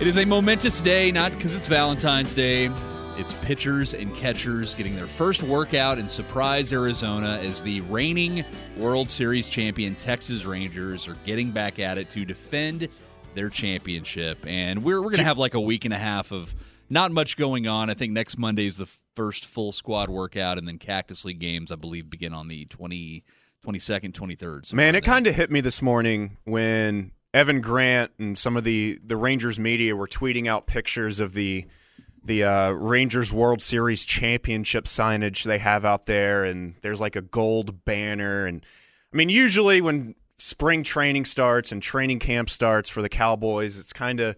It is a momentous day, not because it's Valentine's Day. It's pitchers and catchers getting their first workout in Surprise, Arizona, as the reigning World Series champion Texas Rangers are getting back at it to defend their championship. And we're, we're going to have like a week and a half of not much going on. I think next Monday is the first full squad workout, and then Cactus League games, I believe, begin on the 20, 22nd, 23rd. Man, it kind of hit me this morning when Evan Grant and some of the, the Rangers media were tweeting out pictures of the the uh, Rangers World Series championship signage they have out there, and there's like a gold banner. And I mean, usually when spring training starts and training camp starts for the Cowboys, it's kind of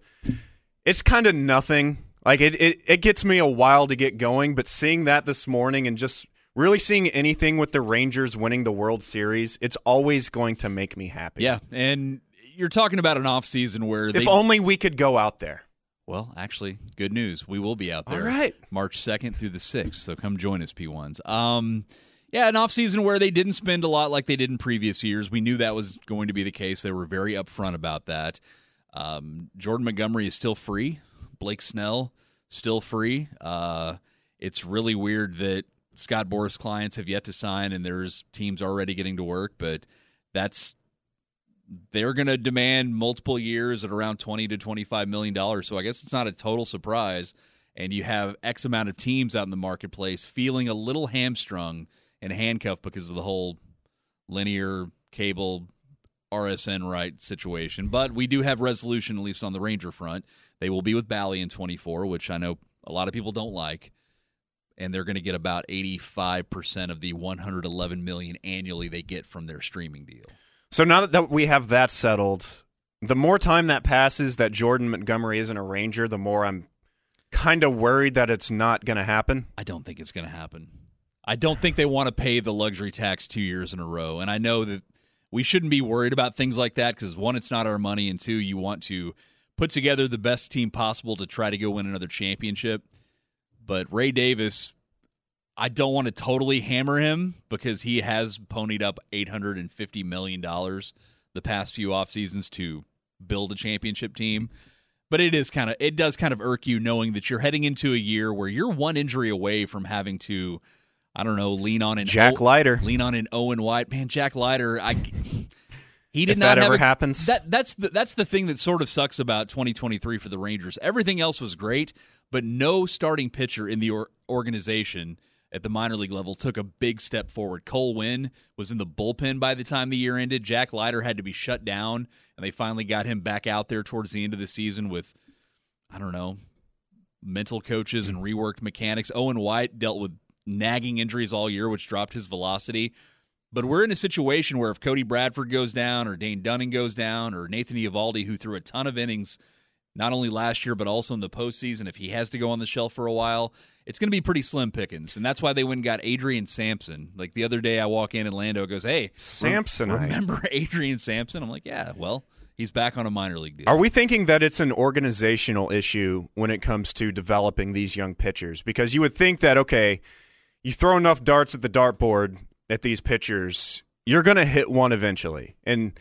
it's kind of nothing. Like it, it, it gets me a while to get going, but seeing that this morning and just really seeing anything with the Rangers winning the World Series, it's always going to make me happy. Yeah, and you're talking about an off season where if only we could go out there. Well, actually, good news. We will be out there. All right. March 2nd through the 6th. So come join us, P1s. Um, yeah, an off season where they didn't spend a lot like they did in previous years. We knew that was going to be the case. They were very upfront about that. Um, Jordan Montgomery is still free. Blake Snell still free. Uh, it's really weird that Scott Boras clients have yet to sign and there's teams already getting to work, but that's they're going to demand multiple years at around 20 to 25 million dollars. So I guess it's not a total surprise and you have X amount of teams out in the marketplace feeling a little hamstrung and handcuffed because of the whole linear cable RSN right situation. But we do have resolution, at least on the Ranger front. They will be with Bally in 24, which I know a lot of people don't like. And they're going to get about 85% of the 111 million annually they get from their streaming deal. So now that we have that settled, the more time that passes that Jordan Montgomery isn't a Ranger, the more I'm kind of worried that it's not going to happen. I don't think it's going to happen. I don't think they want to pay the luxury tax two years in a row. And I know that we shouldn't be worried about things like that because, one, it's not our money, and two, you want to put together the best team possible to try to go win another championship. But Ray Davis I don't want to totally hammer him because he has ponied up $850 million the past few off seasons to build a championship team. But it is kind of it does kind of irk you knowing that you're heading into a year where you're one injury away from having to, I don't know, lean on an Jack o- Leiter, lean on an Owen White. Man, Jack Leiter, I he did if not that ever a, happens. That that's the that's the thing that sort of sucks about 2023 for the Rangers. Everything else was great, but no starting pitcher in the or- organization at the minor league level took a big step forward. Cole Winn was in the bullpen by the time the year ended. Jack Leiter had to be shut down, and they finally got him back out there towards the end of the season with, I don't know, mental coaches and reworked mechanics. Owen White dealt with nagging injuries all year, which dropped his velocity. But we're in a situation where if Cody Bradford goes down, or Dane Dunning goes down, or Nathan Eovaldi, who threw a ton of innings not only last year but also in the postseason, if he has to go on the shelf for a while, it's going to be pretty slim pickings, and that's why they went and got Adrian Sampson. Like the other day, I walk in and Lando goes, "Hey, Sampson, I remember Adrian Sampson?" I'm like, "Yeah, well." He's back on a minor league deal. Are we thinking that it's an organizational issue when it comes to developing these young pitchers? Because you would think that okay, you throw enough darts at the dartboard at these pitchers, you're going to hit one eventually. And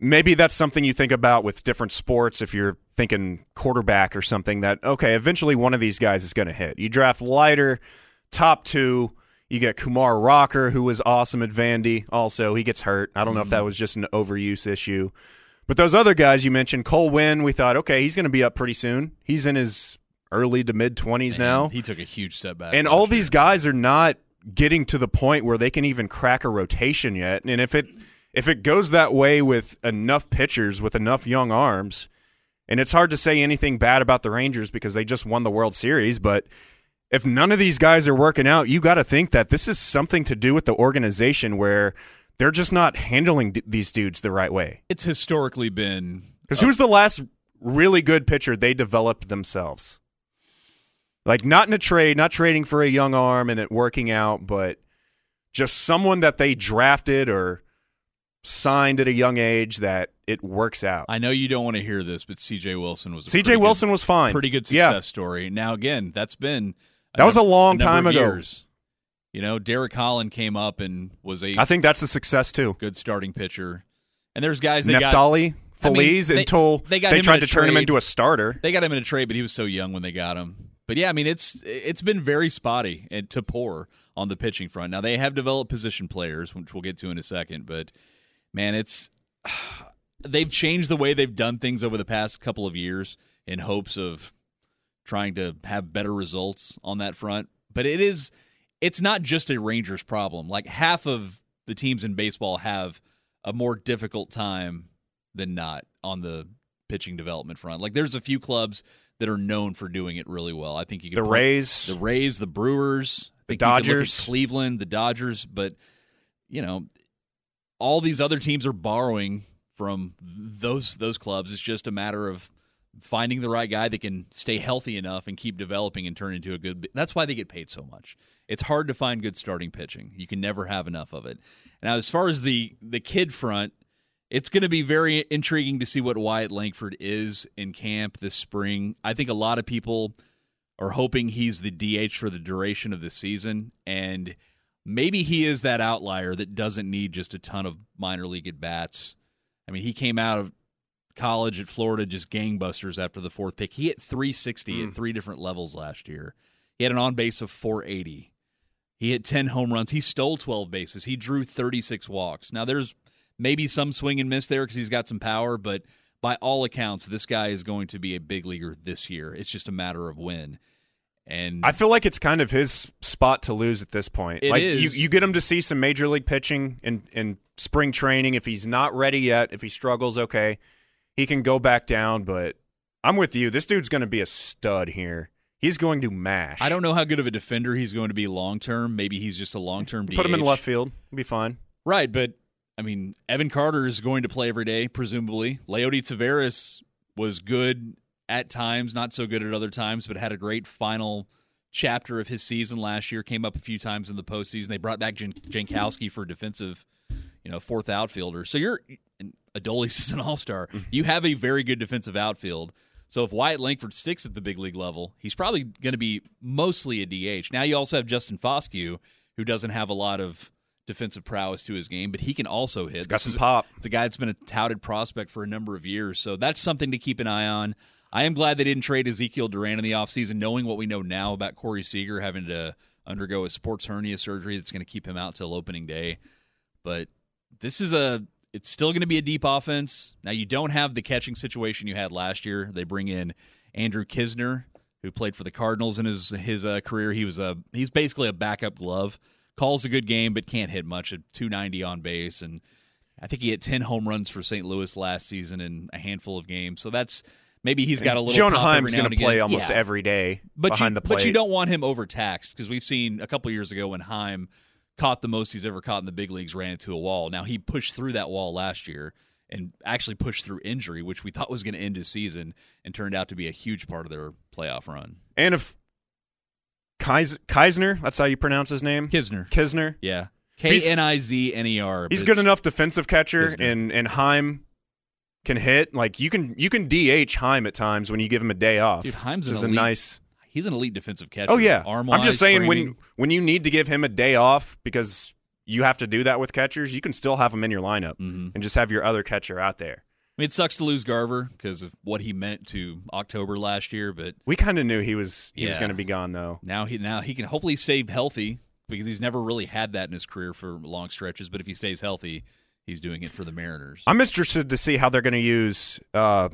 maybe that's something you think about with different sports if you're thinking quarterback or something that okay eventually one of these guys is going to hit. You draft Leiter top two you get kumar rocker who was awesome at vandy also he gets hurt. I don't know if that mm-hmm. was just an overuse issue. But those other guys you mentioned cole winn we thought okay he's going to be up pretty soon. He's in his early to mid 20s now. he took a huge step back and all year. these guys are not getting to the point where they can even crack a rotation yet. And if it if it goes that way with enough pitchers with enough young arms, and it's hard to say anything bad about the Rangers because they just won the World Series, but if none of these guys are working out, you got to think that this is something to do with the organization where they're just not handling d- these dudes the right way. It's historically been because who's the last really good pitcher they developed themselves. Like not in a trade, not trading for a young arm and it working out, but just someone that they drafted or signed at a young age that it works out. I know you don't want to hear this, but C.J. Wilson was C.J. Wilson good, was fine. pretty good success Yeah. story. Now again, that's been That was a long number time ago. years. You know, Derek Holland came up and was a I think that's a success too. good starting pitcher. And there's guys they got Neftali, I mean, Feliz they- until they in tried a to turn him into a starter. they got him in a trade, but he was so young when they got him. But yeah, I mean it's it's been very spotty and to poor on the pitching front. Now they have developed position players, which we'll get to in a second, but man, it's they've changed the way they've done things over the past couple of years in hopes of trying to have better results on that front. But it is it's not just a Rangers problem. Like half of the teams in baseball have a more difficult time than not on the pitching development front. Like there's a few clubs that are known for doing it really well. I think you could The Rays, the Rays, the Brewers, The think you could look at Dodgers. Cleveland, the Dodgers, but you know, all these other teams are borrowing from those those clubs. It's just a matter of finding the right guy that can stay healthy enough and keep developing and turn into a good. That's why they get paid so much. It's hard to find good starting pitching. You can never have enough of it. Now, as far as the the kid front, it's going to be very intriguing to see what Wyatt Langford is in camp this spring. I think a lot of people are hoping he's the DH for the duration of the season, and maybe he is that outlier that doesn't need just a ton of minor league at bats. I mean, he came out of college at Florida just gangbusters after the fourth pick. He hit 360 at hmm. three different levels last year. He had an on base of 480. He hit 10 home runs. He stole 12 bases. He drew 36 walks. Now, there's maybe some swing and miss there because he's got some power, but by all accounts, this guy is going to be a big leaguer this year. It's just a matter of when. And I feel like it's kind of his spot to lose at this point. It like is. you, you get him to see some major league pitching in, in spring training. If he's not ready yet, if he struggles, okay, he can go back down. But I'm with you. This dude's going to be a stud here. He's going to mash. I don't know how good of a defender he's going to be long term. Maybe he's just a long term put him in left field. He'll be fine. Right, but I mean, Evan Carter is going to play every day, presumably. Leody Taveras was good at times, not so good at other times, but had a great final chapter of his season last year. Came up a few times in the postseason. They brought back Jan- Jankowski for defensive, you know, fourth outfielder. So you're and Adolis is an all star. You have a very good defensive outfield. So if Wyatt Langford sticks at the big league level, he's probably going to be mostly a DH. Now you also have Justin Foscue, who doesn't have a lot of defensive prowess to his game, but he can also hit. He's got This some is pop. It's a guy that's been a touted prospect for a number of years. So that's something to keep an eye on. I am glad they didn't trade Ezekiel Duran in the offseason, knowing what we know now about Corey Seager having to undergo a sports hernia surgery that's going to keep him out till opening day. But this is a it's still going to be a deep offense. Now you don't have the catching situation you had last year. They bring in Andrew Knizner, who played for the Cardinals in his his uh, career. He was a he's basically a backup glove. Calls a good game, but can't hit much. At 290 on base, and I think he hit 10 home runs for St. Louis last season in a handful of games. So that's maybe he's got a little. Jonah Heim's going to play almost Yeah. every day but behind you, the plate. But you don't want him overtaxed because we've seen a couple years ago when Heim caught the most he's ever caught in the big leagues, ran into a wall. Now he pushed through that wall last year and actually pushed through injury, which we thought was going to end his season, and turned out to be a huge part of their playoff run. And if Kais- Keisner, that's how you pronounce his name, Knizner, Knizner, yeah, K N I Z N E R. he's good enough defensive catcher, Knizner. and and Heim can hit. Like you can you can DH Heim at times when you give him a day off. Dude, Heim's an is a nice. He's an elite defensive catcher. Oh yeah, arm I'm just saying when when you need to give him a day off because you have to do that with catchers, you can still have him in your lineup Mhm. and just have your other catcher out there. I mean, it sucks to lose Garver because of what he meant to October last year, but We kind of knew he was he was going to be gone though. now he now he can hopefully stay healthy because he's never really had that in his career for long stretches. But if he stays healthy, he's doing it for the Mariners. I'm interested to see how they're going to use. Uh,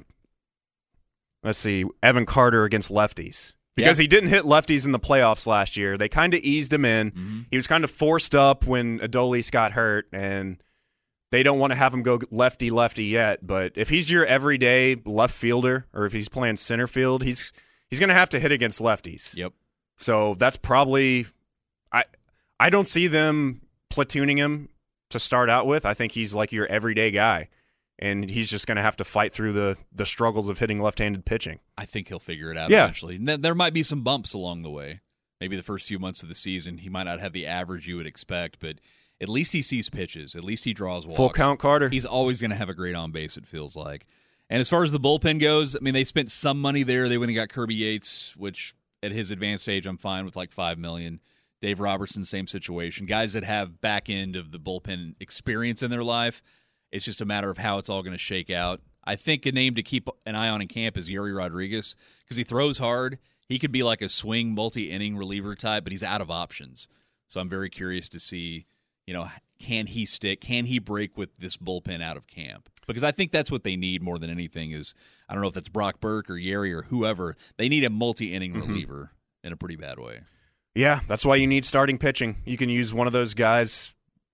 let's see, Evan Carter against lefties because Yeah. he didn't hit lefties in the playoffs last year. They kind of eased him in. Mm-hmm. He was kind of forced up when Adolis got hurt, and they don't want to have him go lefty lefty yet. But if he's your everyday left fielder, or if he's playing center field, he's he's going to have to hit against lefties. Yep. So that's probably I I don't see them platooning him to start out with. I think he's like your everyday guy. and he's just going to have to fight through the the struggles of hitting left-handed pitching. I think he'll figure it out Yeah. eventually. There might be some bumps along the way. Maybe the first few months of the season, he might not have the average you would expect, but at least he sees pitches. At least he draws walks. Full count, Carter. He's always going to have a great on base. It feels like. And as far as the bullpen goes, I mean, they spent some money there. They went and got Kirby Yates, which at his advanced age, I'm fine with like five million. Dave Robertson, same situation. Guys that have back end of the bullpen experience in their life. It's just a matter of how it's all going to shake out. I think a name to keep an eye on in camp is Yerry Rodriguez because he throws hard. He could be like a swing multi inning reliever type, but he's out of options. So I'm very curious to see, you know, can he stick? Can he break with this bullpen out of camp? Because I think that's what they need more than anything is I don't know if that's Brock Burke or Yerry or whoever. They need a multi inning mm-hmm. reliever in a pretty bad way. Yeah, that's why you need starting pitching. You can use one of those guys